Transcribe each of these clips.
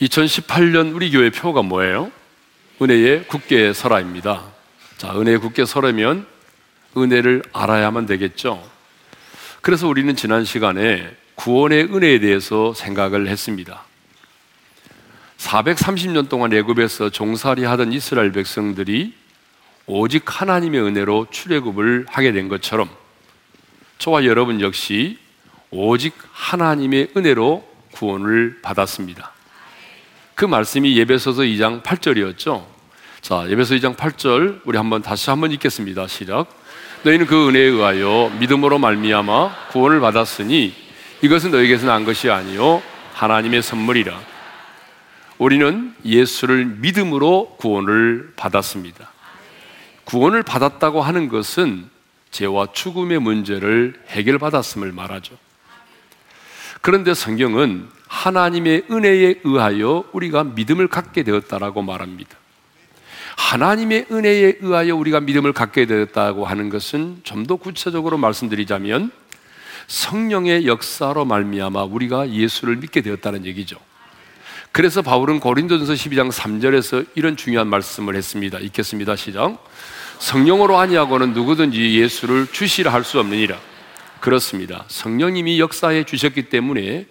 2018년 우리 교회 표가 뭐예요? 은혜의 굳게 설아입니다. 자, 은혜의 굳게 설하면 은혜를 알아야만 되겠죠. 그래서 우리는 지난 시간에 구원의 은혜에 대해서 생각을 했습니다. 430년 동안 애굽에서 종살이 하던 이스라엘 백성들이 오직 하나님의 은혜로 출애굽을 하게 된 것처럼 저와 여러분 역시 오직 하나님의 은혜로 구원을 받았습니다. 그 말씀이 예배서서 2장 8절이었죠. 자, 예배서 2장 8절 우리 한번 다시 한번 읽겠습니다. 시작. 너희는 그 은혜에 의하여 믿음으로 말미암아 구원을 받았으니 이것은 너희에게서 난 것이 아니요 하나님의 선물이라. 우리는 예수를 믿음으로 구원을 받았습니다. 구원을 받았다고 하는 것은 죄와 죽음의 문제를 해결받았음을 말하죠. 그런데 성경은 하나님의 은혜에 의하여 우리가 믿음을 갖게 되었다라고 말합니다. 하나님의 은혜에 의하여 우리가 믿음을 갖게 되었다고 하는 것은 좀 더 구체적으로 말씀드리자면 성령의 역사로 말미암아 우리가 예수를 믿게 되었다는 얘기죠. 그래서 바울은 고린도전서 12장 3절에서 이런 중요한 말씀을 했습니다. 읽겠습니다. 시작. 성령으로 아니하고는 누구든지 예수를 주시라 할 수 없느니라. 그렇습니다. 성령님이 역사해 주셨기 때문에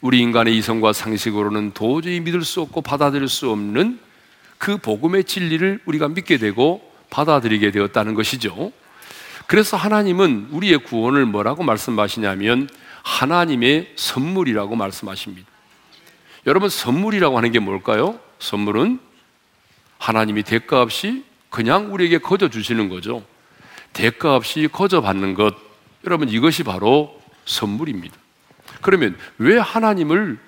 우리 인간의 이성과 상식으로는 도저히 믿을 수 없고 받아들일 수 없는 그 복음의 진리를 우리가 믿게 되고 받아들이게 되었다는 것이죠. 그래서 하나님은 우리의 구원을 뭐라고 말씀하시냐면 하나님의 선물이라고 말씀하십니다. 여러분, 선물이라고 하는 게 뭘까요? 선물은 하나님이 대가 없이 그냥 우리에게 거저 주시는 거죠. 대가 없이 거저 받는 것. 여러분, 이것이 바로 선물입니다. 그러면 왜 하나님을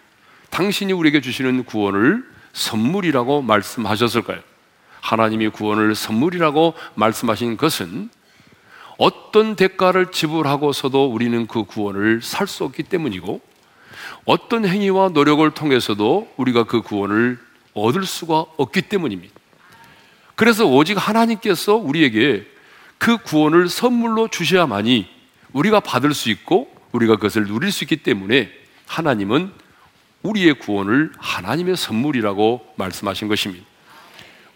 당신이 우리에게 주시는 구원을 선물이라고 말씀하셨을까요? 하나님이 구원을 선물이라고 말씀하신 것은 어떤 대가를 지불하고서도 우리는 그 구원을 살 수 없기 때문이고 어떤 행위와 노력을 통해서도 우리가 그 구원을 얻을 수가 없기 때문입니다. 그래서 오직 하나님께서 우리에게 그 구원을 선물로 주셔야만이 우리가 받을 수 있고 우리가 그것을 누릴 수 있기 때문에 하나님은 우리의 구원을 하나님의 선물이라고 말씀하신 것입니다.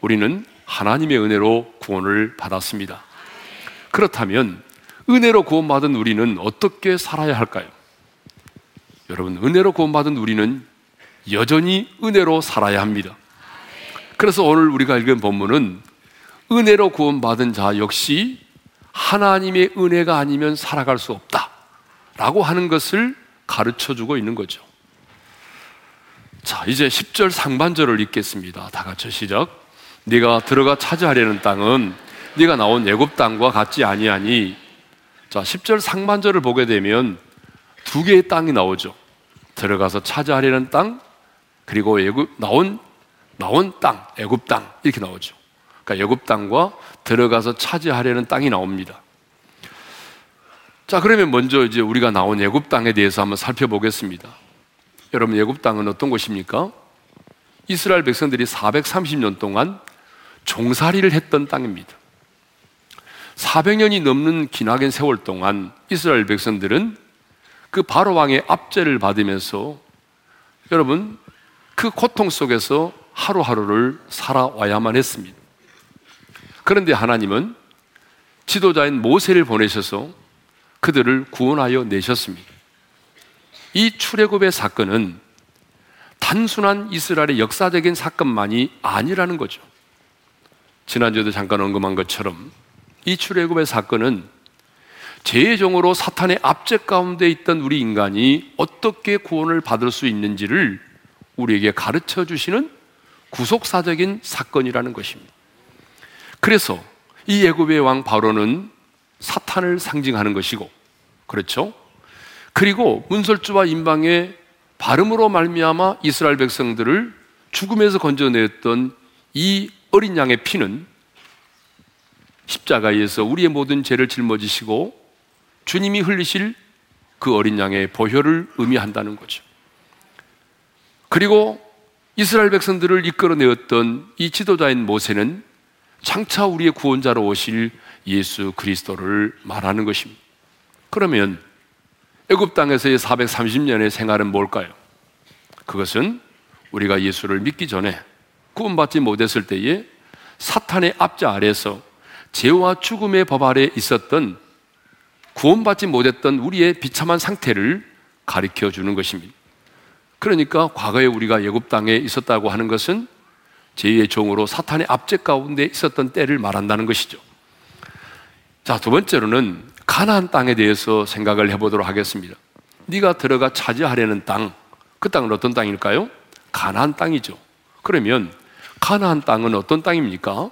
우리는 하나님의 은혜로 구원을 받았습니다. 그렇다면 은혜로 구원받은 우리는 어떻게 살아야 할까요? 여러분, 은혜로 구원받은 우리는 여전히 은혜로 살아야 합니다. 그래서 오늘 우리가 읽은 본문은 은혜로 구원받은 자 역시 하나님의 은혜가 아니면 살아갈 수 없다. 라고 하는 것을 가르쳐 주고 있는 거죠. 자, 이제 10절 상반절을 읽겠습니다. 다 같이 시작. 네가 들어가 차지하려는 땅은 네가 나온 애굽 땅과 같지 아니하니 자, 10절 상반절을 보게 되면 두 개의 땅이 나오죠. 들어가서 차지하려는 땅 그리고 애굽 나온 나온 땅, 애굽 땅 이렇게 나오죠. 그러니까 애굽 땅과 들어가서 차지하려는 땅이 나옵니다. 자, 그러면 먼저 이제 우리가 나온 애굽 땅에 대해서 한번 살펴보겠습니다. 여러분 애굽 땅은 어떤 곳입니까? 이스라엘 백성들이 430년 동안 종살이를 했던 땅입니다. 400년이 넘는 기나긴 세월 동안 이스라엘 백성들은 그 바로 왕의 압제를 받으면서 여러분 그 고통 속에서 하루하루를 살아와야만 했습니다. 그런데 하나님은 지도자인 모세를 보내셔서 그들을 구원하여 내셨습니다. 이 출애굽의 사건은 단순한 이스라엘의 역사적인 사건만이 아니라는 거죠. 지난주에도 잠깐 언급한 것처럼 이 출애굽의 사건은 죄의 종으로 사탄의 압제 가운데 있던 우리 인간이 어떻게 구원을 받을 수 있는지를 우리에게 가르쳐 주시는 구속사적인 사건이라는 것입니다. 그래서 이 예굽의 왕 바로는 사탄을 상징하는 것이고 그렇죠? 그리고 문설주와 임방의 발음으로 말미암아 이스라엘 백성들을 죽음에서 건져냈던 이 어린 양의 피는 십자가에서 우리의 모든 죄를 짊어지시고 주님이 흘리실 그 어린 양의 보혈을 의미한다는 거죠. 그리고 이스라엘 백성들을 이끌어내었던 이 지도자인 모세는 장차 우리의 구원자로 오실 예수 그리스도를 말하는 것입니다. 그러면 애굽 땅에서의 430년의 생활은 뭘까요? 그것은 우리가 예수를 믿기 전에 구원받지 못했을 때에 사탄의 압자 아래서 죄와 죽음의 법 아래 있었던 구원받지 못했던 우리의 비참한 상태를 가리켜 주는 것입니다. 그러니까 과거에 우리가 예굽 땅에 있었다고 하는 것은 제2의 종으로 사탄의 압제 가운데 있었던 때를 말한다는 것이죠. 자, 두 번째로는 가나안 땅에 대해서 생각을 해보도록 하겠습니다. 네가 들어가 차지하려는 땅, 그 땅은 어떤 땅일까요? 가나안 땅이죠. 그러면 가나안 땅은 어떤 땅입니까?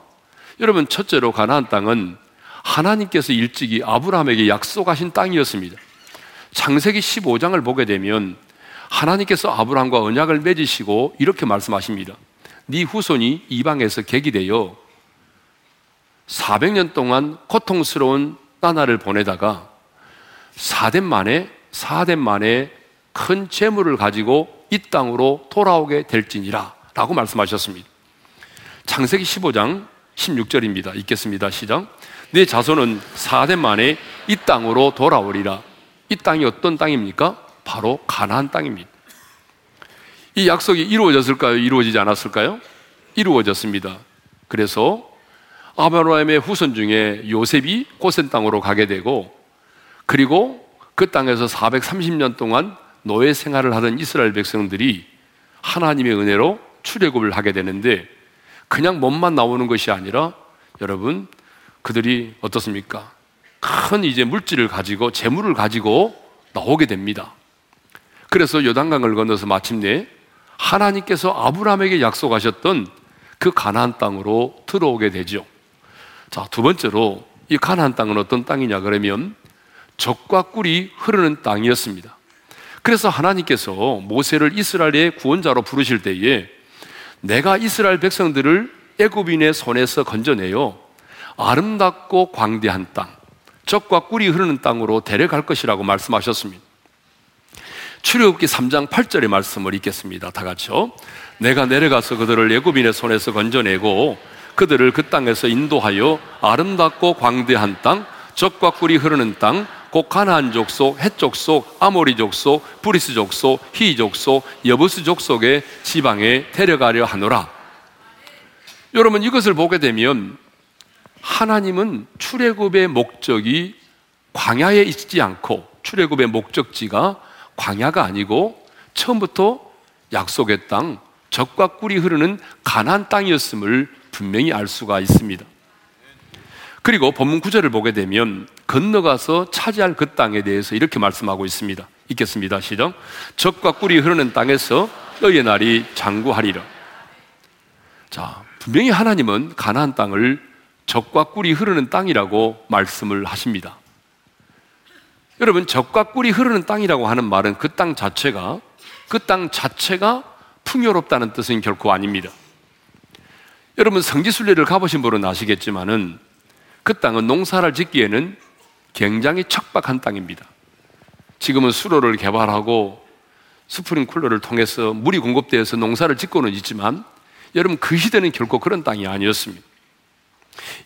여러분 첫째로 가나안 땅은 하나님께서 일찍이 아브라함에게 약속하신 땅이었습니다. 창세기 15장을 보게 되면 하나님께서 아브라함과 언약을 맺으시고 이렇게 말씀하십니다. 네 후손이 이방에서 객이 되어 400년 동안 고통스러운 나날을 보내다가 4대 만에 4대 만에 큰 재물을 가지고 이 땅으로 돌아오게 될지니라 라고 말씀하셨습니다. 창세기 15장 16절입니다. 읽겠습니다. 시작. 내 자손은 4대 만에 이 땅으로 돌아오리라. 이 땅이 어떤 땅입니까? 바로 가나안 땅입니다. 이 약속이 이루어졌을까요? 이루어지지 않았을까요? 이루어졌습니다. 그래서 아브라함의 후손 중에 요셉이 고센 땅으로 가게 되고 그리고 그 땅에서 430년 동안 노예 생활을 하던 이스라엘 백성들이 하나님의 은혜로 출애굽을 하게 되는데 그냥 몸만 나오는 것이 아니라 여러분 그들이 어떻습니까? 큰 이제 물질을 가지고 재물을 가지고 나오게 됩니다. 그래서 요단강을 건너서 마침내 하나님께서 아브라함에게 약속하셨던 그 가나안 땅으로 들어오게 되죠. 자, 두 번째로 이 가나안 땅은 어떤 땅이냐 그러면 적과 꿀이 흐르는 땅이었습니다. 그래서 하나님께서 모세를 이스라엘의 구원자로 부르실 때에 내가 이스라엘 백성들을 애굽인의 손에서 건져내어 아름답고 광대한 땅, 젖과 꿀이 흐르는 땅으로 데려갈 것이라고 말씀하셨습니다. 출애굽기 3장 8절의 말씀을 읽겠습니다. 다 같이요. 내가 내려가서 그들을 애굽인의 손에서 건져내고 그들을 그 땅에서 인도하여 아름답고 광대한 땅, 젖과 꿀이 흐르는 땅, 곧 가나안 족속, 헷 족속, 아모리 족속, 브리스 족속, 히위 족속, 여부스 족속의 지방에 데려가려 하노라. 여러분 이것을 보게 되면 하나님은 출애굽의 목적이 광야에 있지 않고 출애굽의 목적지가 광야가 아니고 처음부터 약속의 땅, 적과 꿀이 흐르는 가나안 땅이었음을 분명히 알 수가 있습니다. 그리고 본문 구절을 보게 되면 건너가서 차지할 그 땅에 대해서 이렇게 말씀하고 있습니다. 읽겠습니다. 시작. 적과 꿀이 흐르는 땅에서 너의 날이 장구하리라. 자, 분명히 하나님은 가나안 땅을 적과 꿀이 흐르는 땅이라고 말씀을 하십니다. 여러분, 적과 꿀이 흐르는 땅이라고 하는 말은 그 땅 자체가 그 땅 자체가 풍요롭다는 뜻은 결코 아닙니다. 여러분 성지순례를 가보신 분은 아시겠지만은 그 땅은 농사를 짓기에는 굉장히 척박한 땅입니다. 지금은 수로를 개발하고 스프링쿨러를 통해서 물이 공급되어서 농사를 짓고는 있지만 여러분 그 시대는 결코 그런 땅이 아니었습니다.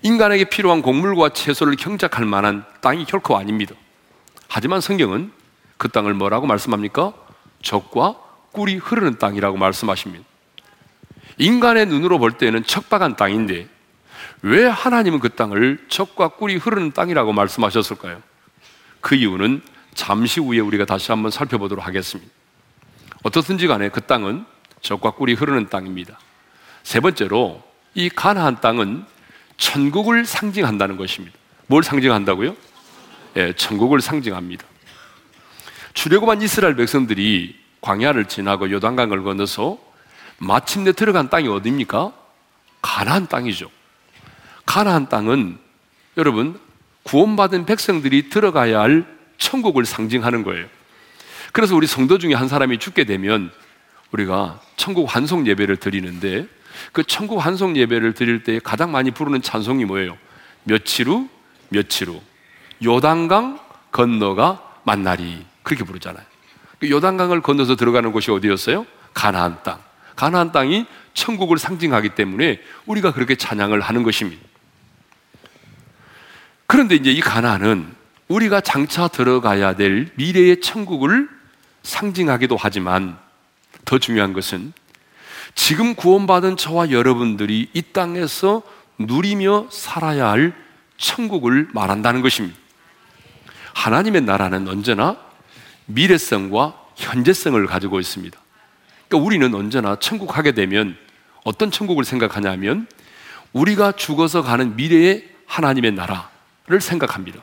인간에게 필요한 곡물과 채소를 경작할 만한 땅이 결코 아닙니다. 하지만 성경은 그 땅을 뭐라고 말씀합니까? 적과 꿀이 흐르는 땅이라고 말씀하십니다. 인간의 눈으로 볼 때는 척박한 땅인데 왜 하나님은 그 땅을 척과 꿀이 흐르는 땅이라고 말씀하셨을까요? 그 이유는 잠시 후에 우리가 다시 한번 살펴보도록 하겠습니다. 어떻든지 간에 그 땅은 적과 꿀이 흐르는 땅입니다. 세 번째로 이 가나안 땅은 천국을 상징한다는 것입니다. 뭘 상징한다고요? 예, 천국을 상징합니다. 출애굽한 이스라엘 백성들이 광야를 지나고 요단강을 건너서 마침내 들어간 땅이 어디입니까? 가나안 땅이죠. 가나안 땅은 여러분 구원받은 백성들이 들어가야 할 천국을 상징하는 거예요. 그래서 우리 성도 중에 한 사람이 죽게 되면 우리가 천국 환송 예배를 드리는데 그 천국 환송 예배를 드릴 때 가장 많이 부르는 찬송이 뭐예요? 며칠 후 며칠 후 요단강 건너가 만나리 그렇게 부르잖아요. 그 요단강을 건너서 들어가는 곳이 어디였어요? 가나안 땅. 가나안 땅이 천국을 상징하기 때문에 우리가 그렇게 찬양을 하는 것입니다. 그런데 이제 이 가나안은 우리가 장차 들어가야 될 미래의 천국을 상징하기도 하지만 더 중요한 것은 지금 구원받은 저와 여러분들이 이 땅에서 누리며 살아야 할 천국을 말한다는 것입니다. 하나님의 나라는 언제나 미래성과 현재성을 가지고 있습니다. 그러니까 우리는 언제나 천국 하게 되면 어떤 천국을 생각하냐면 우리가 죽어서 가는 미래의 하나님의 나라를 생각합니다.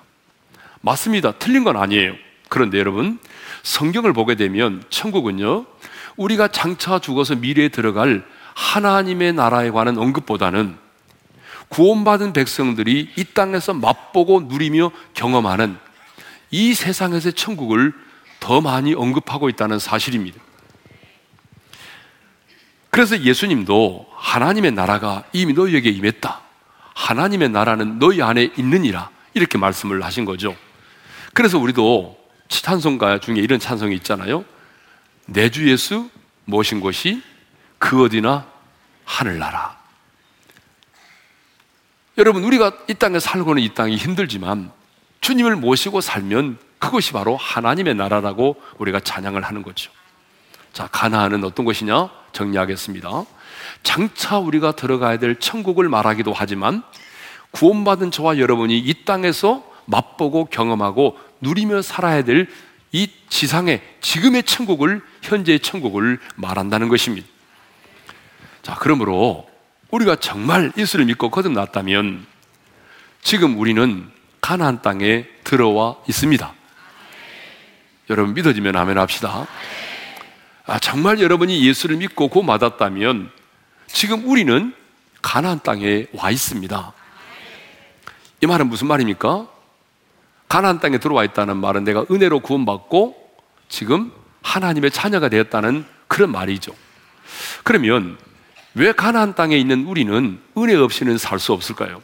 맞습니다. 틀린 건 아니에요. 그런데 여러분, 성경을 보게 되면 천국은요, 우리가 장차 죽어서 미래에 들어갈 하나님의 나라에 관한 언급보다는 구원받은 백성들이 이 땅에서 맛보고 누리며 경험하는 이 세상에서의 천국을 더 많이 언급하고 있다는 사실입니다. 그래서 예수님도 하나님의 나라가 이미 너희에게 임했다. 하나님의 나라는 너희 안에 있느니라. 이렇게 말씀을 하신 거죠. 그래서 우리도 찬송가 중에 이런 찬송이 있잖아요. 내 주 예수 모신 곳이 그 어디나 하늘나라. 여러분, 우리가 이 땅에 살고는 이 땅이 힘들지만 주님을 모시고 살면 그것이 바로 하나님의 나라라고 우리가 찬양을 하는 거죠. 자, 가나안은 어떤 것이냐? 정리하겠습니다. 장차 우리가 들어가야 될 천국을 말하기도 하지만 구원받은 저와 여러분이 이 땅에서 맛보고 경험하고 누리며 살아야 될 이 지상의 지금의 천국을 현재의 천국을 말한다는 것입니다. 자, 그러므로 우리가 정말 예수를 믿고 거듭났다면 지금 우리는 가나안 땅에 들어와 있습니다. 여러분 믿어지면 아멘 합시다. 아, 정말 여러분이 예수를 믿고 구원받았다면 지금 우리는 가나안 땅에 와 있습니다. 이 말은 무슨 말입니까? 가나안 땅에 들어와 있다는 말은 내가 은혜로 구원받고 지금 하나님의 자녀가 되었다는 그런 말이죠. 그러면 왜 가나안 땅에 있는 우리는 은혜 없이는 살 수 없을까요?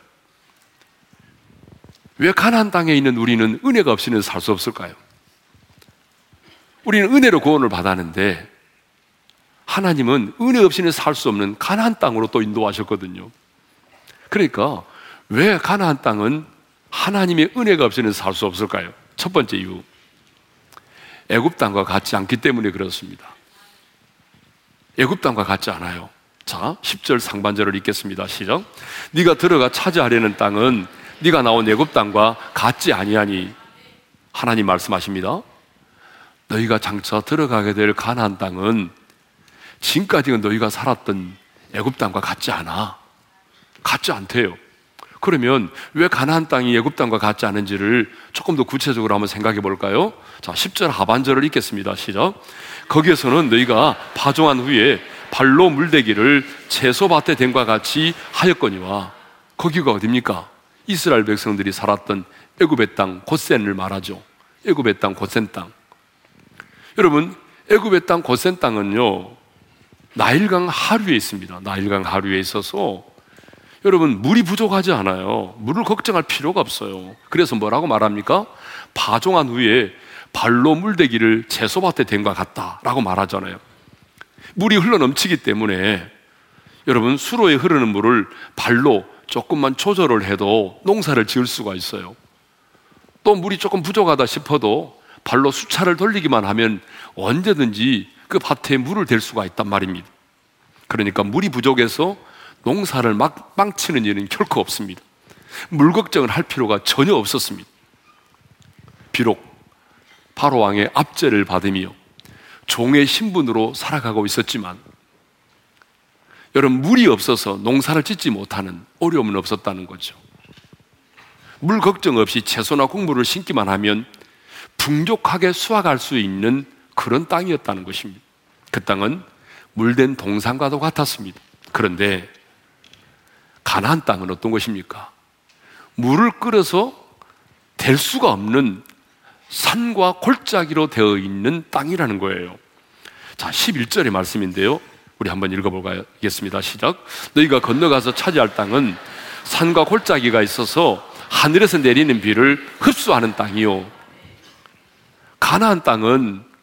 왜 가나안 땅에 있는 우리는 은혜가 없이는 살 수 없을까요? 우리는 은혜로 구원을 받았는데 하나님은 은혜 없이는 살 수 없는 가나안 땅으로 또 인도하셨거든요. 그러니까 왜 가나안 땅은 하나님의 은혜가 없이는 살 수 없을까요? 첫 번째 이유. 애굽 땅과 같지 않기 때문에 그렇습니다. 애굽 땅과 같지 않아요. 자, 10절 상반절을 읽겠습니다. 시작. 네가 들어가 차지하려는 땅은 네가 나온 애굽 땅과 같지 아니하니 하나님 말씀하십니다. 너희가 장차 들어가게 될 가나안 땅은 지금까지 너희가 살았던 애굽 땅과 같지 않아. 같지 않대요. 그러면 왜 가나안 땅이 애굽 땅과 같지 않은지를 조금 더 구체적으로 한번 생각해 볼까요? 자, 10절 하반절을 읽겠습니다. 시작. 거기에서는 너희가 파종한 후에 발로 물대기를 채소밭에 댄과 같이 하였거니와 거기가 어딥니까? 이스라엘 백성들이 살았던 애굽의 땅 고센을 말하죠. 애굽의 땅 고센 땅. 여러분, 애굽의 땅 고센 땅은요. 나일강 하류에 있습니다. 나일강 하류에 있어서 여러분 물이 부족하지 않아요. 물을 걱정할 필요가 없어요. 그래서 뭐라고 말합니까? 파종한 후에 발로 물대기를 채소밭에 댄과 같다라고 말하잖아요. 물이 흘러 넘치기 때문에 여러분 수로에 흐르는 물을 발로 조금만 조절을 해도 농사를 지을 수가 있어요. 또 물이 조금 부족하다 싶어도 발로 수차를 돌리기만 하면 언제든지 그 밭에 물을 댈 수가 있단 말입니다. 그러니까 물이 부족해서 농사를 막 망치는 일은 결코 없습니다. 물 걱정을 할 필요가 전혀 없었습니다. 비록 바로 왕의 압제를 받으며 종의 신분으로 살아가고 있었지만 여러분 물이 없어서 농사를 짓지 못하는 어려움은 없었다는 거죠. 물 걱정 없이 채소나 곡물을 심기만 하면 풍족하게 수확할 수 있는 그런 땅이었다는 것입니다. 그 땅은 물된 동산과도 같았습니다. 그런데 가나안 땅은 어떤 것입니까? 물을 끓여서 될 수가 없는 산과 골짜기로 되어 있는 땅이라는 거예요. 자, 11절의 말씀인데요. 우리 한번 읽어보겠습니다. 시작. 너희가 건너가서 차지할 땅은 산과 골짜기가 있어서 하늘에서 내리는 비를 흡수하는 땅이요. 가나안 땅은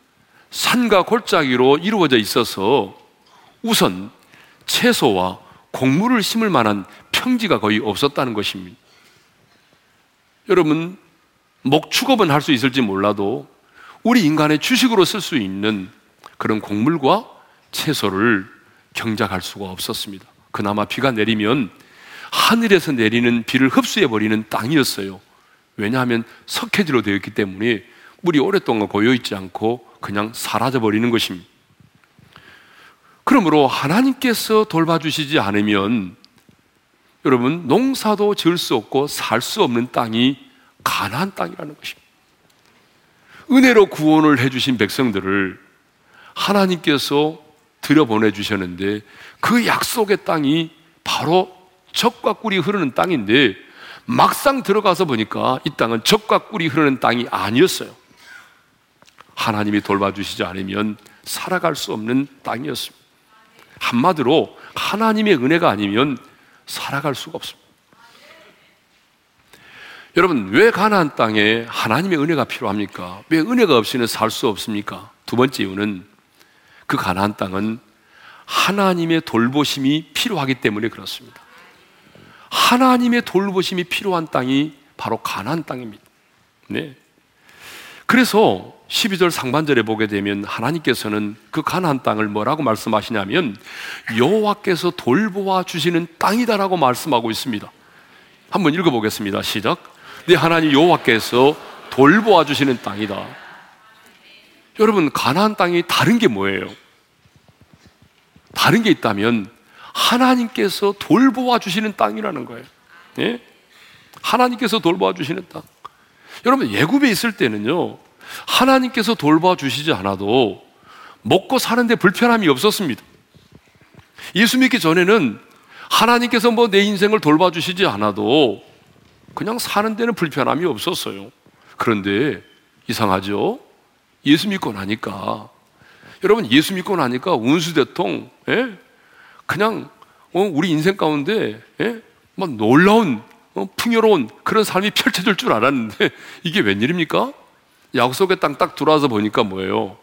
산과 골짜기로 이루어져 있어서 우선 채소와 곡물을 심을 만한 평지가 거의 없었다는 것입니다. 여러분, 목축업은 할 수 있을지 몰라도 우리 인간의 주식으로 쓸 수 있는 그런 곡물과 채소를 경작할 수가 없었습니다. 그나마 비가 내리면 하늘에서 내리는 비를 흡수해 버리는 땅이었어요. 왜냐하면 석회지로 되어 있기 때문에 물이 오랫동안 고여 있지 않고 그냥 사라져 버리는 것입니다. 그러므로 하나님께서 돌봐주시지 않으면 여러분 농사도 지을 수 없고 살 수 없는 땅이 가나안 땅이라는 것입니다. 은혜로 구원을 해주신 백성들을 하나님께서 들여보내 주셨는데 그 약속의 땅이 바로 적과 꿀이 흐르는 땅인데 막상 들어가서 보니까 이 땅은 적과 꿀이 흐르는 땅이 아니었어요. 하나님이 돌봐주시지 않으면 살아갈 수 없는 땅이었습니다. 한마디로 하나님의 은혜가 아니면 살아갈 수가 없습니다. 여러분, 왜 가나안 땅에 하나님의 은혜가 필요합니까? 왜 은혜가 없이는 살 수 없습니까? 두 번째 이유는 그 가나안 땅은 하나님의 돌보심이 필요하기 때문에 그렇습니다. 하나님의 돌보심이 필요한 땅이 바로 가나안 땅입니다. 네. 그래서 12절 상반절에 보게 되면 하나님께서는 그 가나안 땅을 뭐라고 말씀하시냐면 여호와께서 돌보아 주시는 땅이다라고 말씀하고 있습니다. 한번 읽어 보겠습니다. 시작. 네 하나님 여호와께서 돌보아 주시는 땅이다. 여러분 가나안 땅이 다른 게 뭐예요? 다른 게 있다면 하나님께서 돌보아 주시는 땅이라는 거예요. 예? 하나님께서 돌보아 주시는 땅. 여러분 예굽에 있을 때는요. 하나님께서 돌봐 주시지 않아도 먹고 사는데 불편함이 없었습니다. 예수 믿기 전에는 하나님께서 뭐 내 인생을 돌봐 주시지 않아도 그냥 사는 데는 불편함이 없었어요. 그런데 이상하죠? 예수 믿고 나니까 여러분 예수 믿고 나니까 운수대통 예? 그냥 어, 우리 인생 가운데 예? 막 놀라운 어, 풍요로운 그런 삶이 펼쳐질 줄 알았는데 이게 웬일입니까? 약속의 땅 딱 들어와서 보니까 뭐예요?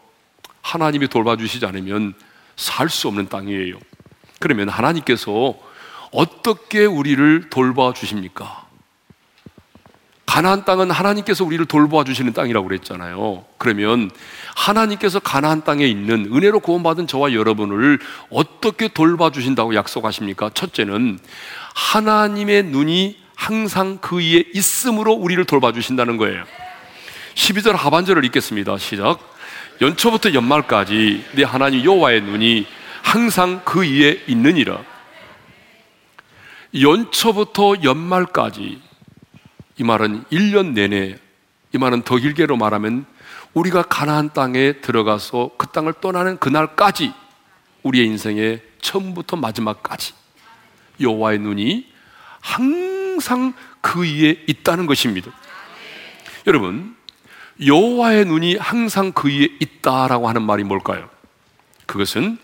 하나님이 돌봐주시지 않으면 살 수 없는 땅이에요. 그러면 하나님께서 어떻게 우리를 돌봐 주십니까? 가나안 땅은 하나님께서 우리를 돌보아 주시는 땅이라고 그랬잖아요. 그러면 하나님께서 가나안 땅에 있는 은혜로 구원받은 저와 여러분을 어떻게 돌봐 주신다고 약속하십니까? 첫째는 하나님의 눈이 항상 그 위에 있음으로 우리를 돌봐 주신다는 거예요. 12절 하반절을 읽겠습니다. 시작. 연초부터 연말까지 내 하나님 여호와의 눈이 항상 그 위에 있느니라. 연초부터 연말까지 이 말은 1년 내내 이 말은 더 길게로 말하면 우리가 가나안 땅에 들어가서 그 땅을 떠나는 그날까지 우리의 인생의 처음부터 마지막까지 여호와의 눈이 항상 그 위에 있다는 것입니다. 여러분, 여호와의 눈이 항상 그 위에 있다라고 하는 말이 뭘까요? 그것은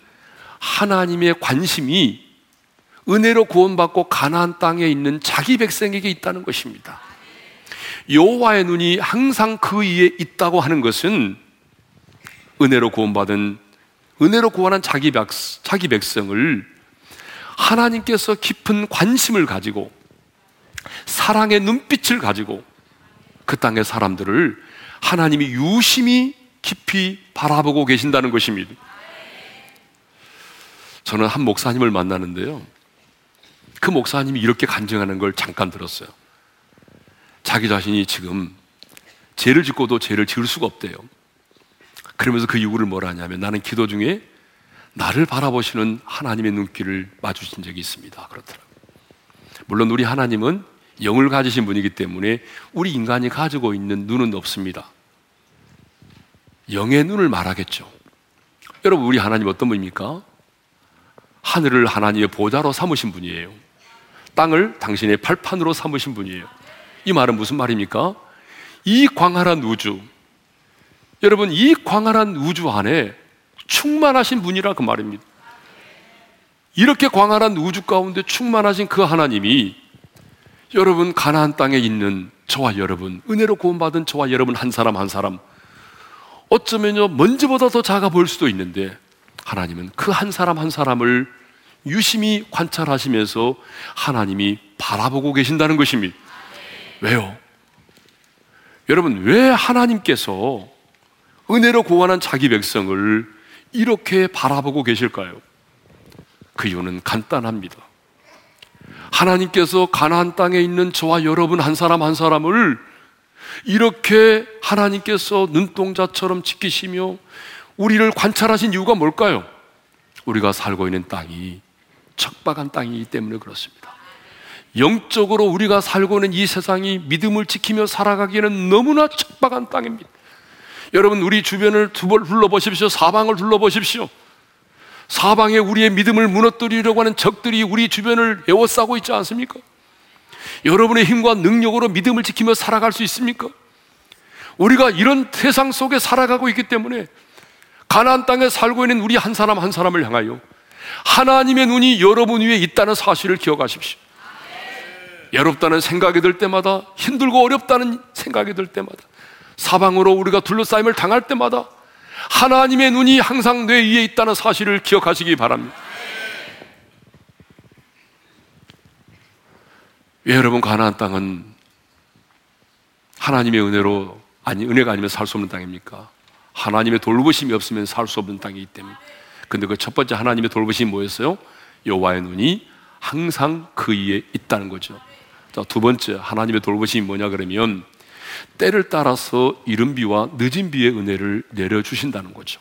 하나님의 관심이 은혜로 구원받고 가나안 땅에 있는 자기 백성에게 있다는 것입니다. 여호와의 눈이 항상 그 위에 있다고 하는 것은 은혜로 구원받은 은혜로 구원한 자기, 백성을 하나님께서 깊은 관심을 가지고 사랑의 눈빛을 가지고 그 땅의 사람들을 하나님이 유심히 깊이 바라보고 계신다는 것입니다. 저는 한 목사님을 만나는데요. 그 목사님이 이렇게 간증하는 걸 잠깐 들었어요. 자기 자신이 지금 죄를 짓고도 죄를 지을 수가 없대요. 그러면서 그 이유를 뭐라 하냐면 나는 기도 중에 나를 바라보시는 하나님의 눈길을 마주친 적이 있습니다. 그렇더라고요. 물론 우리 하나님은 영을 가지신 분이기 때문에 우리 인간이 가지고 있는 눈은 없습니다. 영의 눈을 말하겠죠. 여러분, 우리 하나님 어떤 분입니까? 하늘을 하나님의 보좌로 삼으신 분이에요. 땅을 당신의 팔판으로 삼으신 분이에요. 이 말은 무슨 말입니까? 이 광활한 우주, 여러분, 이 광활한 우주 안에 충만하신 분이라 그 말입니다. 이렇게 광활한 우주 가운데 충만하신 그 하나님이 여러분 가나안 땅에 있는 저와 여러분, 은혜로 구원받은 저와 여러분 한 사람 한 사람 어쩌면요 먼지보다 더 작아 보일 수도 있는데 하나님은 그 한 사람 한 사람을 유심히 관찰하시면서 하나님이 바라보고 계신다는 것입니다. 왜요? 여러분, 왜 하나님께서 은혜로 구원한 자기 백성을 이렇게 바라보고 계실까요? 그 이유는 간단합니다. 하나님께서 가나안 땅에 있는 저와 여러분 한 사람 한 사람을 이렇게 하나님께서 눈동자처럼 지키시며 우리를 관찰하신 이유가 뭘까요? 우리가 살고 있는 땅이 척박한 땅이기 때문에 그렇습니다. 영적으로 우리가 살고 있는 이 세상이 믿음을 지키며 살아가기에는 너무나 척박한 땅입니다. 여러분, 우리 주변을 둘러보십시오. 사방을 둘러보십시오. 사방에 우리의 믿음을 무너뜨리려고 하는 적들이 우리 주변을 에워싸고 있지 않습니까? 여러분의 힘과 능력으로 믿음을 지키며 살아갈 수 있습니까? 우리가 이런 세상 속에 살아가고 있기 때문에 가나안 땅에 살고 있는 우리 한 사람 한 사람을 향하여 하나님의 눈이 여러분 위에 있다는 사실을 기억하십시오. 외롭다는 생각이 들 때마다 힘들고 어렵다는 생각이 들 때마다 사방으로 우리가 둘러싸임을 당할 때마다 하나님의 눈이 항상 뇌 위에 있다는 사실을 기억하시기 바랍니다. 왜 여러분 가나안 땅은 하나님의 은혜로 아니 은혜가 아니면 살 수 없는 땅입니까? 하나님의 돌보심이 없으면 살 수 없는 땅이기 때문에. 근데 그 첫 번째 하나님의 돌보심이 뭐였어요? 여호와의 눈이 항상 그 위에 있다는 거죠. 자, 두 번째 하나님의 돌보심이 뭐냐 그러면 때를 따라서 이른 비와 늦은 비의 은혜를 내려 주신다는 거죠.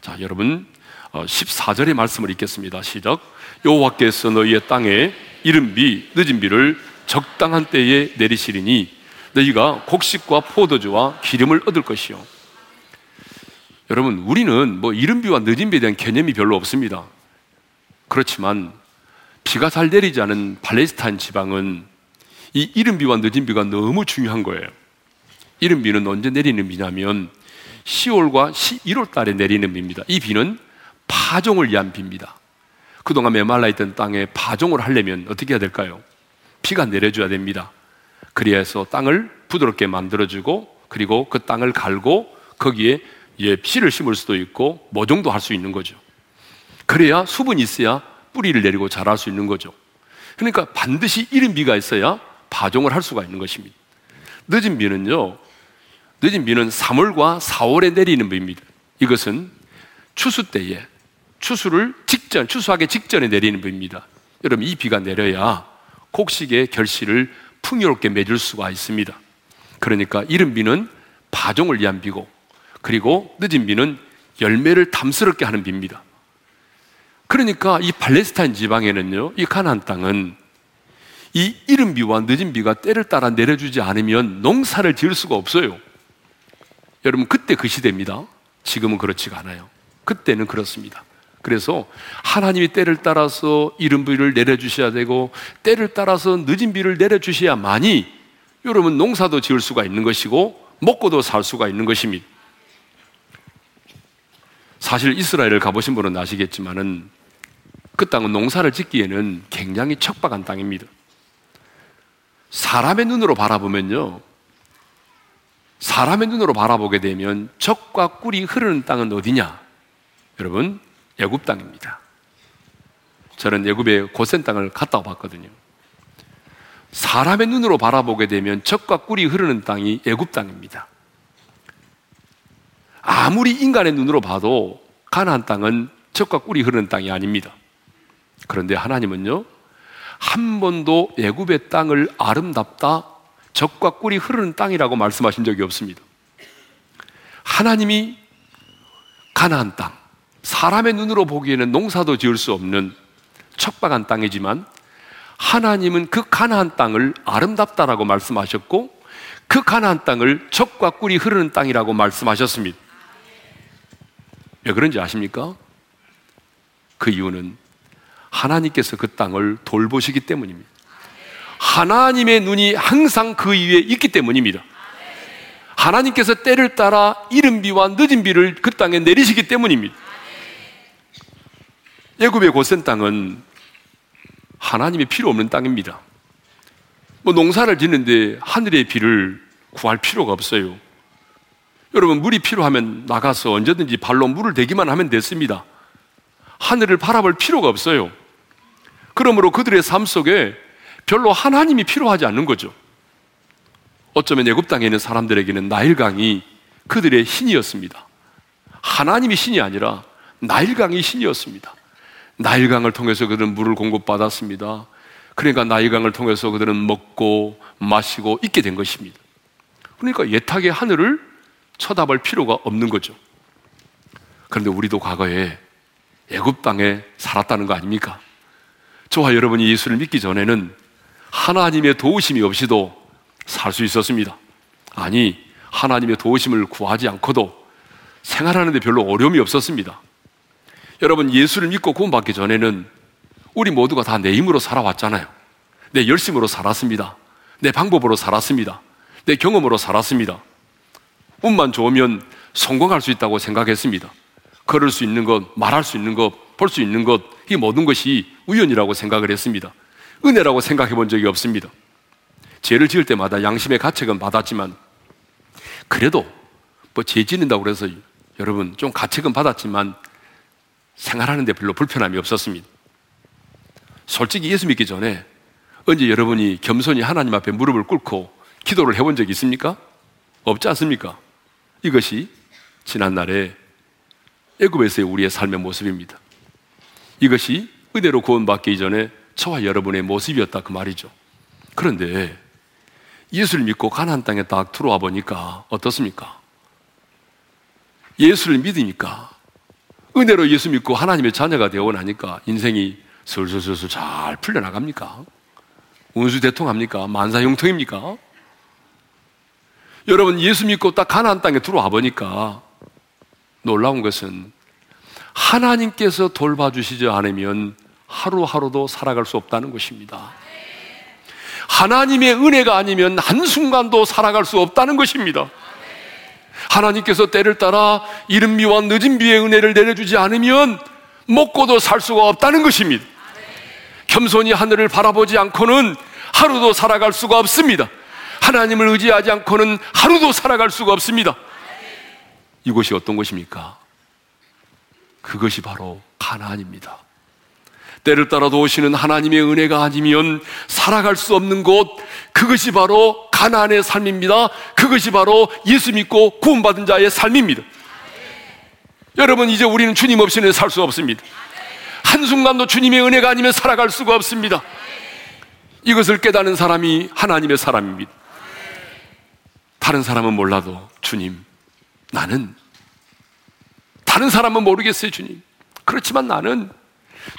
자, 여러분 14절의 어, 말씀을 읽겠습니다. 시작. 여호와께서 너희의 땅에 이른 비, 늦은 비를 적당한 때에 내리시리니 너희가 곡식과 포도주와 기름을 얻을 것이요. 여러분, 우리는 뭐 이른 비와 늦은 비에 대한 개념이 별로 없습니다. 그렇지만 비가 잘 내리지 않은 팔레스타인 지방은 이 이른 비와 늦은 비가 너무 중요한 거예요. 이른 비는 언제 내리는 비냐면 10월과 11월 달에 내리는 비입니다. 이 비는 파종을 위한 비입니다. 그동안 메말라 있던 땅에 파종을 하려면 어떻게 해야 될까요? 비가 내려줘야 됩니다. 해서 땅을 부드럽게 만들어주고 그리고 그 땅을 갈고 거기에 예, 씨를 심을 수도 있고 모종도 할 수 있는 거죠. 그래야 수분이 있어야 뿌리를 내리고 자랄 수 있는 거죠. 그러니까 반드시 이른 비가 있어야 파종을 할 수가 있는 것입니다. 늦은 비는요, 늦은 비는 3월과 4월에 내리는 비입니다. 이것은 추수 때에 추수를 직전, 추수하기 직전에 내리는 비입니다. 여러분, 이 비가 내려야 곡식의 결실을 풍요롭게 맺을 수가 있습니다. 그러니까 이른 비는 파종을 위한 비고, 그리고 늦은 비는 열매를 담스럽게 하는 비입니다. 그러니까 이 팔레스타인 지방에는요, 이 가나안 땅은 이 이른 비와 늦은 비가 때를 따라 내려주지 않으면 농사를 지을 수가 없어요. 여러분, 그때 그 시대입니다. 지금은 그렇지가 않아요. 그때는 그렇습니다. 그래서 하나님이 때를 따라서 이른 비를 내려주셔야 되고, 때를 따라서 늦은 비를 내려주셔야만이 여러분 농사도 지을 수가 있는 것이고, 먹고도 살 수가 있는 것입니다. 사실 이스라엘을 가보신 분은 아시겠지만은 그 땅은 농사를 짓기에는 굉장히 척박한 땅입니다. 사람의 눈으로 바라보면요. 사람의 눈으로 바라보게 되면 적과 꿀이 흐르는 땅은 어디냐? 여러분, 애굽 땅입니다. 저는 애굽의 고센 땅을 갔다 와봤거든요. 사람의 눈으로 바라보게 되면 적과 꿀이 흐르는 땅이 애굽 땅입니다. 아무리 인간의 눈으로 봐도 가나안 땅은 적과 꿀이 흐르는 땅이 아닙니다. 그런데 하나님은요 한 번도 애굽의 땅을 아름답다 적과 꿀이 흐르는 땅이라고 말씀하신 적이 없습니다. 하나님이 가나안 땅, 사람의 눈으로 보기에는 농사도 지을 수 없는 척박한 땅이지만 하나님은 그 가나안 땅을 아름답다라고 말씀하셨고 그 가나안 땅을 적과 꿀이 흐르는 땅이라고 말씀하셨습니다. 왜 그런지 아십니까? 그 이유는 하나님께서 그 땅을 돌보시기 때문입니다. 하나님의 눈이 항상 그 위에 있기 때문입니다. 하나님께서 때를 따라 이른 비와 늦은 비를 그 땅에 내리시기 때문입니다. 예굽의 고센 땅은 하나님의 필요 없는 땅입니다. 뭐 농사를 짓는데 하늘의 비를 구할 필요가 없어요. 여러분 물이 필요하면 나가서 언제든지 발로 물을 대기만 하면 됐습니다. 하늘을 바라볼 필요가 없어요. 그러므로 그들의 삶 속에 별로 하나님이 필요하지 않는 거죠. 어쩌면 애굽 땅에 있는 사람들에게는 나일강이 그들의 신이었습니다. 하나님이 신이 아니라 나일강이 신이었습니다. 나일강을 통해서 그들은 물을 공급받았습니다. 그러니까 나일강을 통해서 그들은 먹고 마시고 있게 된 것입니다. 그러니까 예탁의 하늘을 쳐다볼 필요가 없는 거죠. 그런데 우리도 과거에 애굽 땅에 살았다는 거 아닙니까? 저와 여러분이 예수를 믿기 전에는 하나님의 도우심이 없이도 살 수 있었습니다. 아니, 하나님의 도우심을 구하지 않고도 생활하는데 별로 어려움이 없었습니다. 여러분, 예수를 믿고 구원받기 전에는 우리 모두가 다 내 힘으로 살아왔잖아요. 내 열심으로 살았습니다. 내 방법으로 살았습니다. 내 경험으로 살았습니다. 운만 좋으면 성공할 수 있다고 생각했습니다. 걸을 수 있는 것, 말할 수 있는 것, 볼 수 있는 것, 이 모든 것이 우연이라고 생각을 했습니다. 은혜라고 생각해 본 적이 없습니다. 죄를 지을 때마다 양심의 가책은 받았지만, 그래도 뭐 죄 지는다고 그래서 여러분 좀 가책은 받았지만 생활하는데 별로 불편함이 없었습니다. 솔직히 예수 믿기 전에 언제 여러분이 겸손히 하나님 앞에 무릎을 꿇고 기도를 해본 적이 있습니까? 없지 않습니까? 이것이 지난날에 애굽에서의 우리의 삶의 모습입니다. 이것이 의대로 구원받기 이전에 저와 여러분의 모습이었다 그 말이죠. 그런데 예수를 믿고 가나안 땅에 딱 들어와 보니까 어떻습니까? 예수를 믿으니까 은혜로 예수 믿고 하나님의 자녀가 되어 나니까 인생이 슬슬슬슬 잘 풀려나갑니까? 운수 대통합니까? 만사형통입니까? 여러분 예수 믿고 딱 가나안 땅에 들어와 보니까 놀라운 것은 하나님께서 돌봐주시지 않으면 하루하루도 살아갈 수 없다는 것입니다. 하나님의 은혜가 아니면 한순간도 살아갈 수 없다는 것입니다. 하나님께서 때를 따라 이른 비와 늦은 비의 은혜를 내려주지 않으면 먹고도 살 수가 없다는 것입니다. 겸손히 하늘을 바라보지 않고는 하루도 살아갈 수가 없습니다. 하나님을 의지하지 않고는 하루도 살아갈 수가 없습니다. 이곳이 어떤 곳입니까? 그것이 바로 가나안입니다. 때를 따라 도우시는 하나님의 은혜가 아니면 살아갈 수 없는 곳, 그것이 바로 가나안의 삶입니다. 그것이 바로 예수 믿고 구원받은 자의 삶입니다. 여러분, 이제 우리는 주님 없이는 살 수 없습니다. 한순간도 주님의 은혜가 아니면 살아갈 수가 없습니다. 이것을 깨닫는 사람이 하나님의 사람입니다. 다른 사람은 몰라도 주님, 나는 다른 사람은 모르겠어요, 주님. 그렇지만 나는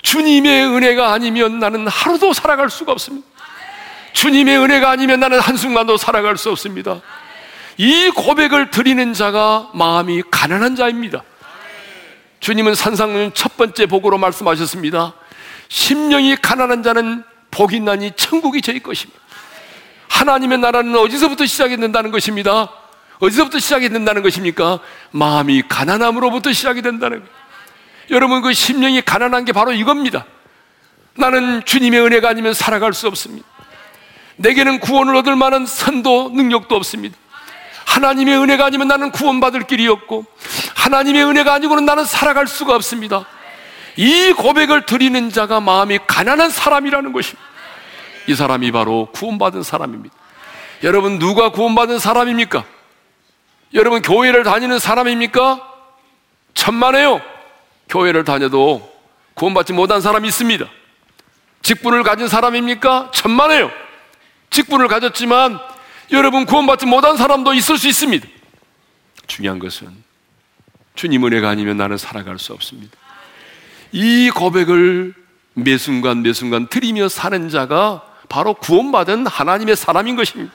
주님의 은혜가 아니면 나는 하루도 살아갈 수가 없습니다. 주님의 은혜가 아니면 나는 한순간도 살아갈 수 없습니다. 이 고백을 드리는 자가 마음이 가난한 자입니다. 주님은 산상문 첫 번째 복으로 말씀하셨습니다. 심령이 가난한 자는 복이 나니 천국이 저희 것입니다. 하나님의 나라는 어디서부터 시작이 된다는 것입니다. 어디서부터 시작이 된다는 것입니까? 마음이 가난함으로부터 시작이 된다는 거예요. 여러분 그 심령이 가난한 게 바로 이겁니다. 나는 주님의 은혜가 아니면 살아갈 수 없습니다. 내게는 구원을 얻을 만한 선도 능력도 없습니다. 하나님의 은혜가 아니면 나는 구원받을 길이 없고 하나님의 은혜가 아니고는 나는 살아갈 수가 없습니다. 이 고백을 드리는 자가 마음이 가난한 사람이라는 것입니다. 이 사람이 바로 구원받은 사람입니다. 여러분 누가 구원받은 사람입니까? 여러분 교회를 다니는 사람입니까? 천만에요. 교회를 다녀도 구원받지 못한 사람이 있습니다. 직분을 가진 사람입니까? 천만에요. 직분을 가졌지만 여러분 구원받지 못한 사람도 있을 수 있습니다. 중요한 것은 주님 은혜가 아니면 나는 살아갈 수 없습니다. 이 고백을 매 순간 매 순간 드리며 사는 자가 바로 구원받은 하나님의 사람인 것입니다.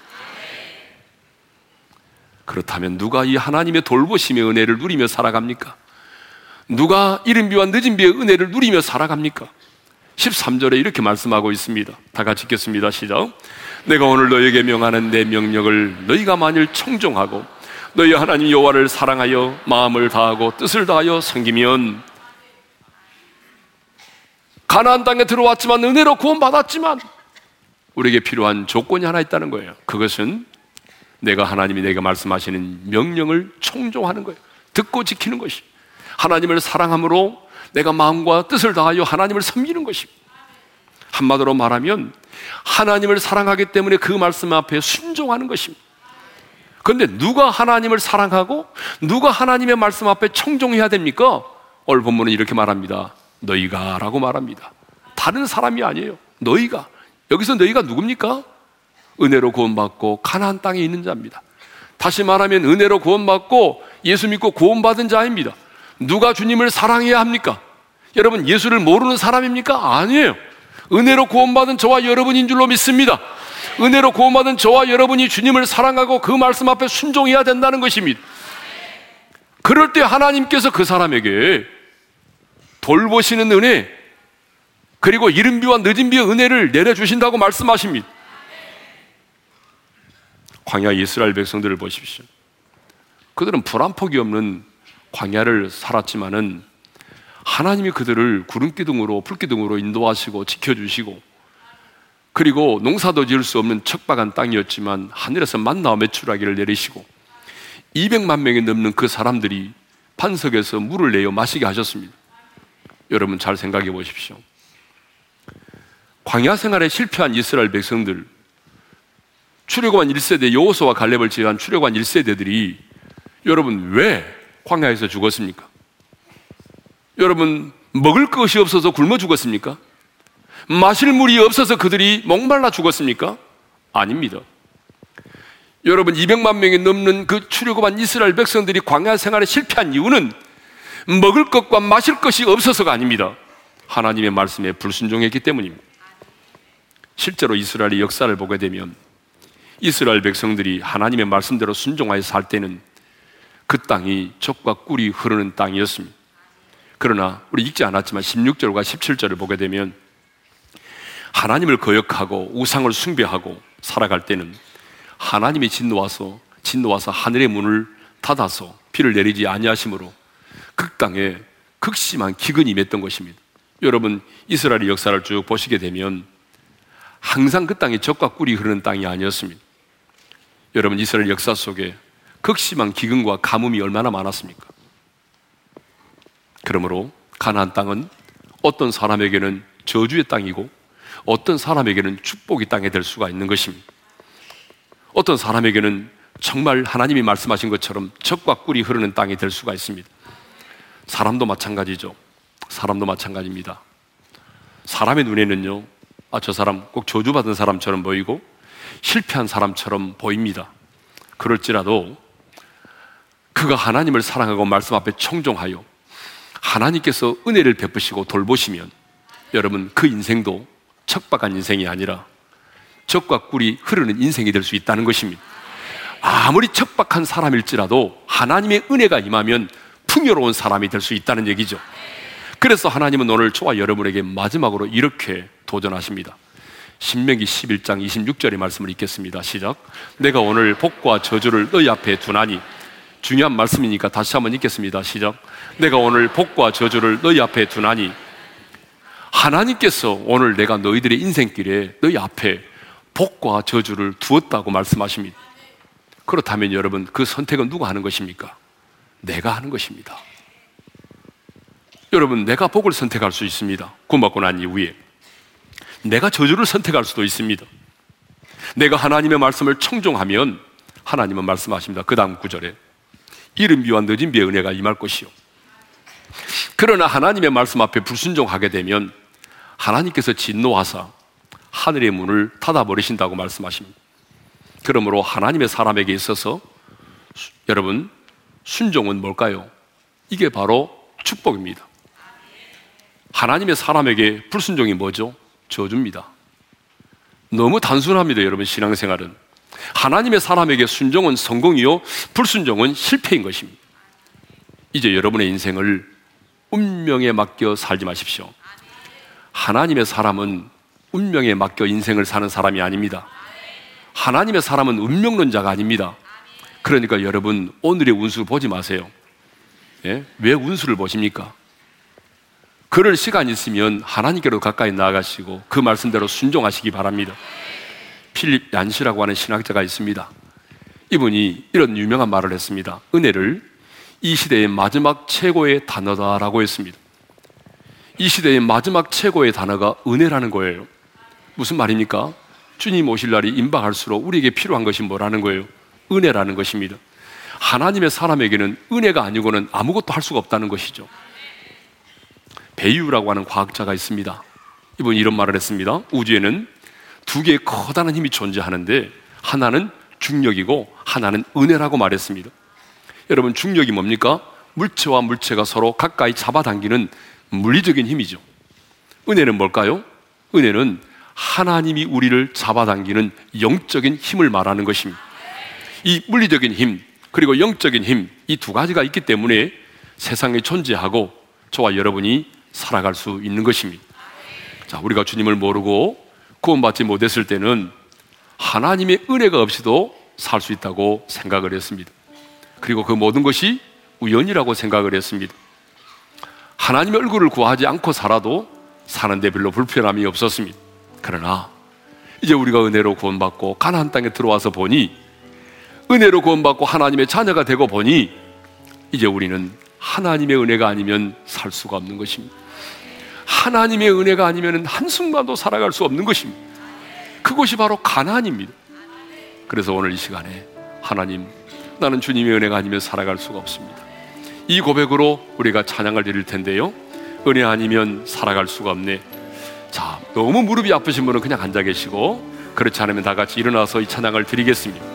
그렇다면 누가 이 하나님의 돌보심의 은혜를 누리며 살아갑니까? 누가 이른 비와 늦은 비의 은혜를 누리며 살아갑니까? 13절에 이렇게 말씀하고 있습니다. 다 같이 읽겠습니다. 시작. 내가 오늘 너에게 명하는 내 명령을 너희가 만일 청종하고 너희 하나님 여호와를 사랑하여 마음을 다하고 뜻을 다하여 섬기면 가나안 땅에 들어왔지만 은혜로 구원받았지만 우리에게 필요한 조건이 하나 있다는 거예요. 그것은 내가 하나님이 내게 말씀하시는 명령을 청종하는 거예요. 듣고 지키는 것이. 하나님을 사랑함으로 내가 마음과 뜻을 다하여 하나님을 섬기는 것입니다. 한마디로 말하면 하나님을 사랑하기 때문에 그 말씀 앞에 순종하는 것입니다. 그런데 누가 하나님을 사랑하고 누가 하나님의 말씀 앞에 청종해야 됩니까? 오늘 본문은 이렇게 말합니다. 너희가라고 말합니다. 다른 사람이 아니에요. 너희가. 여기서 너희가 누굽니까? 은혜로 구원받고 가나안 땅에 있는 자입니다. 다시 말하면 은혜로 구원받고 예수 믿고 구원받은 자입니다. 누가 주님을 사랑해야 합니까? 여러분 예수를 모르는 사람입니까? 아니에요. 은혜로 구원받은 저와 여러분인 줄로 믿습니다. 은혜로 구원받은 저와 여러분이 주님을 사랑하고 그 말씀 앞에 순종해야 된다는 것입니다. 그럴 때 하나님께서 그 사람에게 돌보시는 은혜, 그리고 이른 비와 늦은 비의 은혜를 내려주신다고 말씀하십니다. 광야 이스라엘 백성들을 보십시오. 그들은 불안 폭이 없는 광야를 살았지만은 하나님이 그들을 구름 기둥으로 불 기둥으로 인도하시고 지켜주시고 그리고 농사도 지을 수 없는 척박한 땅이었지만 하늘에서 만나와 메추라기를 내리시고 200만 명이 넘는 그 사람들이 반석에서 물을 내어 마시게 하셨습니다. 여러분 잘 생각해 보십시오. 광야 생활에 실패한 이스라엘 백성들 출애굽한 1세대 여호수와 갈렙을 제외한 출애굽한 1세대들이 여러분 왜 광야에서 죽었습니까? 여러분 먹을 것이 없어서 굶어 죽었습니까? 마실 물이 없어서 그들이 목말라 죽었습니까? 아닙니다. 여러분 200만 명이 넘는 그 출애굽한 이스라엘 백성들이 광야 생활에 실패한 이유는 먹을 것과 마실 것이 없어서가 아닙니다. 하나님의 말씀에 불순종했기 때문입니다. 실제로 이스라엘의 역사를 보게 되면 이스라엘 백성들이 하나님의 말씀대로 순종하여 살 때는 그 땅이 적과 꿀이 흐르는 땅이었습니다. 그러나 우리 읽지 않았지만 16절과 17절을 보게 되면 하나님을 거역하고 우상을 숭배하고 살아갈 때는 하나님이 진노와서 진노와서 하늘의 문을 닫아서 비를 내리지 아니하심으로 그 땅에 극심한 기근이 임했던 것입니다. 여러분 이스라엘의 역사를 쭉 보시게 되면 항상 그 땅이 적과 꿀이 흐르는 땅이 아니었습니다. 여러분 이스라엘 역사 속에 극심한 기근과 가뭄이 얼마나 많았습니까? 그러므로 가나안 땅은 어떤 사람에게는 저주의 땅이고 어떤 사람에게는 축복의 땅이 될 수가 있는 것입니다. 어떤 사람에게는 정말 하나님이 말씀하신 것처럼 적과 꿀이 흐르는 땅이 될 수가 있습니다. 사람도 마찬가지죠. 사람도 마찬가지입니다. 사람의 눈에는요, 아, 저 사람 꼭 저주받은 사람처럼 보이고 실패한 사람처럼 보입니다. 그럴지라도 그가 하나님을 사랑하고 말씀 앞에 청종하여 하나님께서 은혜를 베푸시고 돌보시면 여러분 그 인생도 척박한 인생이 아니라 적과 꿀이 흐르는 인생이 될 수 있다는 것입니다. 아무리 척박한 사람일지라도 하나님의 은혜가 임하면 풍요로운 사람이 될 수 있다는 얘기죠. 그래서 하나님은 오늘 저와 여러분에게 마지막으로 이렇게 도전하십니다. 신명기 11장 26절의 말씀을 읽겠습니다. 시작. 내가 오늘 복과 저주를 너희 앞에 두나니 중요한 말씀이니까 다시 한번 읽겠습니다. 시작. 내가 오늘 복과 저주를 너희 앞에 두나니 하나님께서 오늘 내가 너희들의 인생길에 너희 앞에 복과 저주를 두었다고 말씀하십니다. 그렇다면 여러분 그 선택은 누가 하는 것입니까? 내가 하는 것입니다. 여러분 내가 복을 선택할 수 있습니다. 구원받고 난 이후에 내가 저주를 선택할 수도 있습니다. 내가 하나님의 말씀을 청종하면 하나님은 말씀하십니다. 그 다음 구절에 이른 비와 늦은 비의 은혜가 임할 것이요. 그러나 하나님의 말씀 앞에 불순종하게 되면 하나님께서 진노하사 하늘의 문을 닫아버리신다고 말씀하십니다. 그러므로 하나님의 사람에게 있어서 수, 여러분 순종은 뭘까요? 이게 바로 축복입니다. 하나님의 사람에게 불순종이 뭐죠? 저주입니다. 너무 단순합니다, 여러분, 신앙생활은. 하나님의 사람에게 순종은 성공이요, 불순종은 실패인 것입니다. 이제 여러분의 인생을 운명에 맡겨 살지 마십시오. 하나님의 사람은 운명에 맡겨 인생을 사는 사람이 아닙니다. 하나님의 사람은 운명론자가 아닙니다. 그러니까 여러분, 오늘의 운수 보지 마세요. 예? 왜 운수를 보십니까? 그럴 시간 있으면 하나님께로 가까이 나아가시고 그 말씀대로 순종하시기 바랍니다. 필립 얀시라고 하는 신학자가 있습니다. 이분이 이런 유명한 말을 했습니다. 은혜를 이 시대의 마지막 최고의 단어다라고 했습니다. 이 시대의 마지막 최고의 단어가 은혜라는 거예요. 무슨 말입니까? 주님 오실 날이 임박할수록 우리에게 필요한 것이 뭐라는 거예요? 은혜라는 것입니다. 하나님의 사람에게는 은혜가 아니고는 아무것도 할 수가 없다는 것이죠. 베이유라고 하는 과학자가 있습니다. 이분이 이런 말을 했습니다. 우주에는 두 개의 커다란 힘이 존재하는데 하나는 중력이고 하나는 은혜라고 말했습니다. 여러분 중력이 뭡니까? 물체와 물체가 서로 가까이 잡아당기는 물리적인 힘이죠. 은혜는 뭘까요? 은혜는 하나님이 우리를 잡아당기는 영적인 힘을 말하는 것입니다. 이 물리적인 힘, 그리고 영적인 힘, 이 두 가지가 있기 때문에 세상에 존재하고 저와 여러분이 살아갈 수 있는 것입니다. 자, 우리가 주님을 모르고 구원받지 못했을 때는 하나님의 은혜가 없이도 살 수 있다고 생각을 했습니다. 그리고 그 모든 것이 우연이라고 생각을 했습니다. 하나님의 얼굴을 구하지 않고 살아도 사는데 별로 불편함이 없었습니다. 그러나 이제 우리가 은혜로 구원받고 가나안 땅에 들어와서 보니 은혜로 구원받고 하나님의 자녀가 되고 보니 이제 우리는 하나님의 은혜가 아니면 살 수가 없는 것입니다. 하나님의 은혜가 아니면 한순간도 살아갈 수 없는 것입니다. 그것이 바로 가난입니다. 그래서 오늘 이 시간에 하나님, 나는 주님의 은혜가 아니면 살아갈 수가 없습니다. 이 고백으로 우리가 찬양을 드릴 텐데요. 은혜 아니면 살아갈 수가 없네. 자, 너무 무릎이 아프신 분은 그냥 앉아 계시고, 그렇지 않으면 다 같이 일어나서 이 찬양을 드리겠습니다.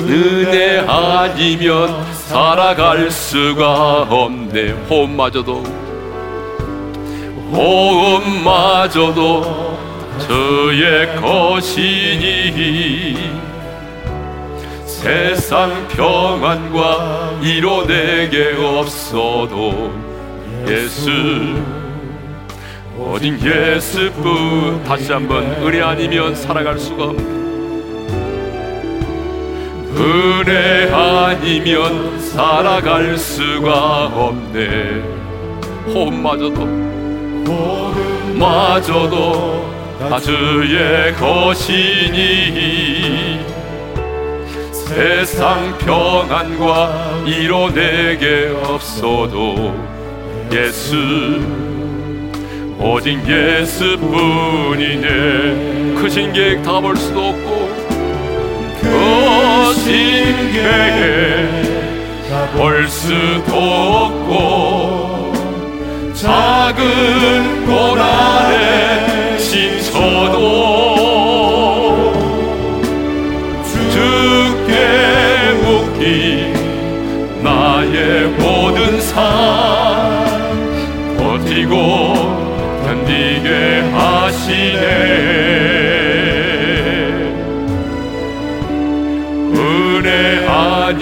은혜 아니면 살아갈 수가 없네. 호흡마저도 호흡마저도 저의 것이니. 세상 평안과 이로 내게 없어도 예수 어딘 예수뿐. 다시 한번 은혜 아니면 살아갈 수가 없네 은혜 아니면 살아갈 수가 없네. 호흡마저도 호흡마저도 다 주의 것이니. 세상 평안과 이로 내게 없어도 예수 오직 예수뿐이네. 크신 계획 다 볼 수도 없고 거신 계획 볼 수도 없고 작은 고난에 지쳐도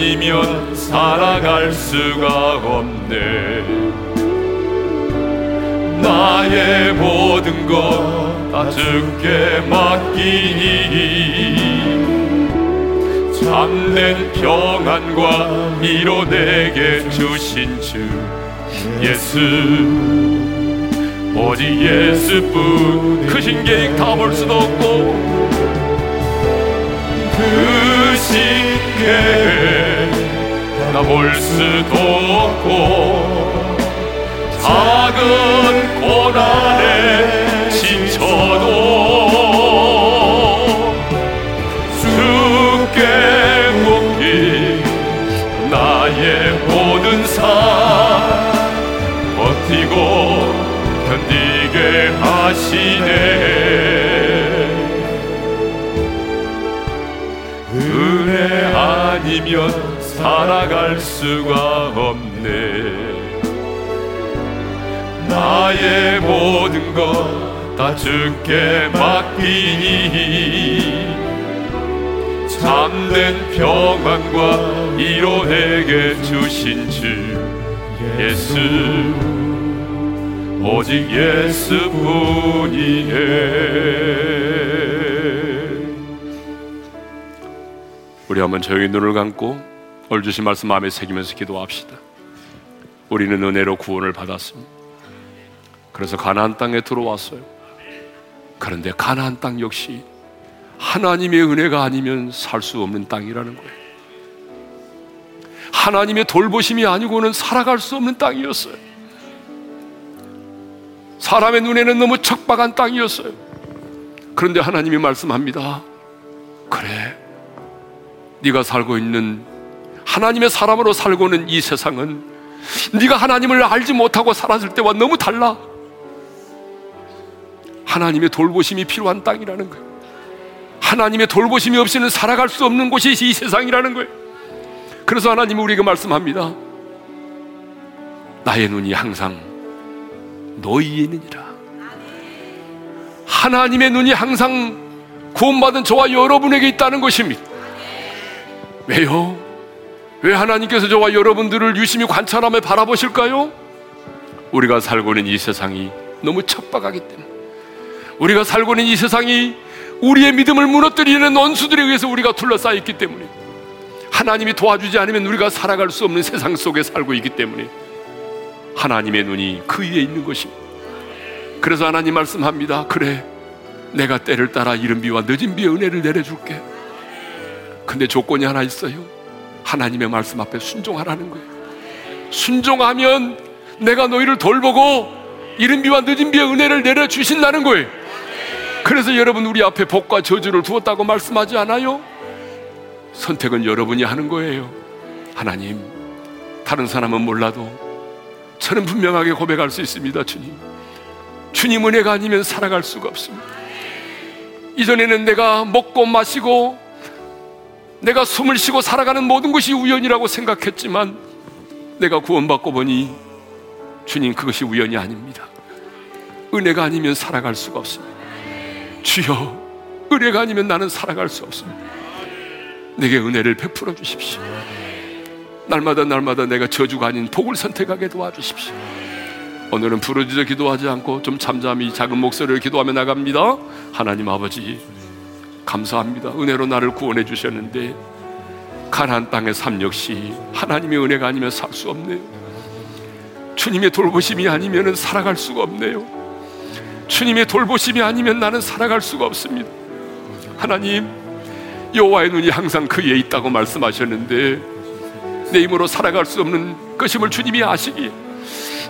아니면 살아갈 수가 없네. 나의 모든 것 다 주께 맡기니. 참된 평안과 이로 내게 주신 주 예수. 오직 예수뿐 크신 계획 다 볼 수도 없고 크 신 계획 다볼 수도 없고 작은 고난에 지쳐도 주께 묻기 나의 모든 삶 버티고 견디게 하시네 아니면 살아갈 수가 없네. 나의 모든 것 다 주께 맡기니 참된 평안과 이로 내게 주신 주 예수 오직 예수뿐이네 우리 한번 조용히 눈을 감고 오늘 주신 말씀 마음에 새기면서 기도합시다 우리는 은혜로 구원을 받았습니다 그래서 가나안 땅에 들어왔어요. 그런데 가나안 땅 역시 하나님의 은혜가 아니면 살 수 없는 땅이라는 거예요. 하나님의 돌보심이 아니고는 살아갈 수 없는 땅이었어요. 사람의 눈에는 너무 척박한 땅이었어요. 그런데 하나님이 말씀합니다. 그래, 네가 살고 있는 하나님의 사람으로 살고는 이 세상은 네가 하나님을 알지 못하고 살았을 때와 너무 달라. 하나님의 돌보심이 필요한 땅이라는 거예요. 하나님의 돌보심이 없이는 살아갈 수 없는 곳이 이 세상이라는 거예요. 그래서 하나님이 우리에게 말씀합니다. 나의 눈이 항상 너희에 있느니라. 하나님의 눈이 항상 구원받은 저와 여러분에게 있다는 것입니다. 왜요? 왜 하나님께서 저와 여러분들을 유심히 관찰하며 바라보실까요? 우리가 살고 있는 이 세상이 너무 척박하기 때문에 우리가 살고 있는 이 세상이 우리의 믿음을 무너뜨리는 원수들에 의해서 우리가 둘러싸여 있기 때문에 하나님이 도와주지 않으면 우리가 살아갈 수 없는 세상 속에 살고 있기 때문에 하나님의 눈이 그 위에 있는 것입니다. 그래서 하나님 말씀합니다. 그래, 내가 때를 따라 이른 비와 늦은 비의 은혜를 내려줄게. 근데 조건이 하나 있어요. 하나님의 말씀 앞에 순종하라는 거예요. 순종하면 내가 너희를 돌보고 이른 비와 늦은 비의 은혜를 내려 주신다는 거예요. 그래서 여러분 우리 앞에 복과 저주를 두었다고 말씀하지 않아요? 선택은 여러분이 하는 거예요. 하나님, 다른 사람은 몰라도 저는 분명하게 고백할 수 있습니다, 주님. 주님 은혜가 아니면 살아갈 수가 없습니다. 이전에는 내가 먹고 마시고 내가 숨을 쉬고 살아가는 모든 것이 우연이라고 생각했지만 내가 구원받고 보니 주님 그것이 우연이 아닙니다. 은혜가 아니면 살아갈 수가 없습니다. 주여, 은혜가 아니면 나는 살아갈 수 없습니다. 내게 은혜를 베풀어 주십시오. 날마다 날마다 내가 저주가 아닌 복을 선택하게 도와주십시오. 오늘은 부르짖어 기도하지 않고 좀 잠잠히 작은 목소리로 기도하며 나갑니다. 하나님 아버지, 감사합니다. 은혜로 나를 구원해 주셨는데 가나안 땅의 삶 역시 하나님의 은혜가 아니면 살 수 없네요. 주님의 돌보심이 아니면 살아갈 수가 없네요. 주님의 돌보심이 아니면 나는 살아갈 수가 없습니다. 하나님, 여호와의 눈이 항상 그에 있다고 말씀하셨는데 내 힘으로 살아갈 수 없는 것임을 주님이 아시기에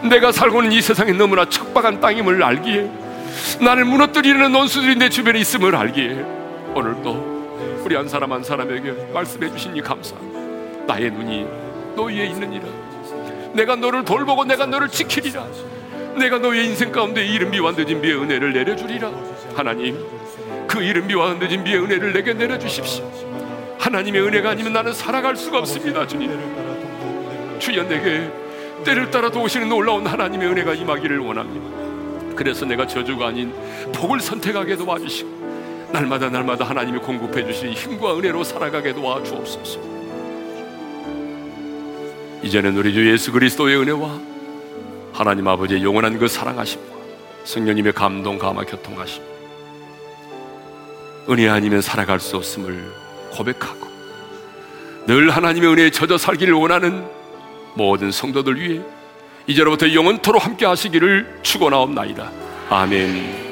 내가 살고 있는 이 세상이 너무나 척박한 땅임을 알기에 나를 무너뜨리는 원수들이 내 주변에 있음을 알기에 오늘도 우리 한 사람 한 사람에게 말씀해 주시니 감사합니다. 나의 눈이 너희에 있느니라. 내가 너를 돌보고 내가 너를 지키리라. 내가 너의 인생 가운데 이른 비와 늦은 비의 은혜를 내려주리라. 하나님, 그 이른 비와 늦은 비의 은혜를 내게 내려주십시오. 하나님의 은혜가 아니면 나는 살아갈 수가 없습니다, 주님. 주여 내게 때를 따라 도우시는 놀라운 하나님의 은혜가 임하기를 원합니다. 그래서 내가 저주가 아닌 복을 선택하게 도와주시고 날마다 날마다 하나님이 공급해 주시는 힘과 은혜로 살아가게 도와주옵소서. 이제는 우리 주 예수 그리스도의 은혜와 하나님 아버지의 영원한 그 사랑하심과 성령님의 감동 감화 교통하심 은혜 아니면 살아갈 수 없음을 고백하고 늘 하나님의 은혜에 젖어 살기를 원하는 모든 성도들 위해 이제로부터 영원토록 함께 하시기를 축원하옵나이다. 아멘.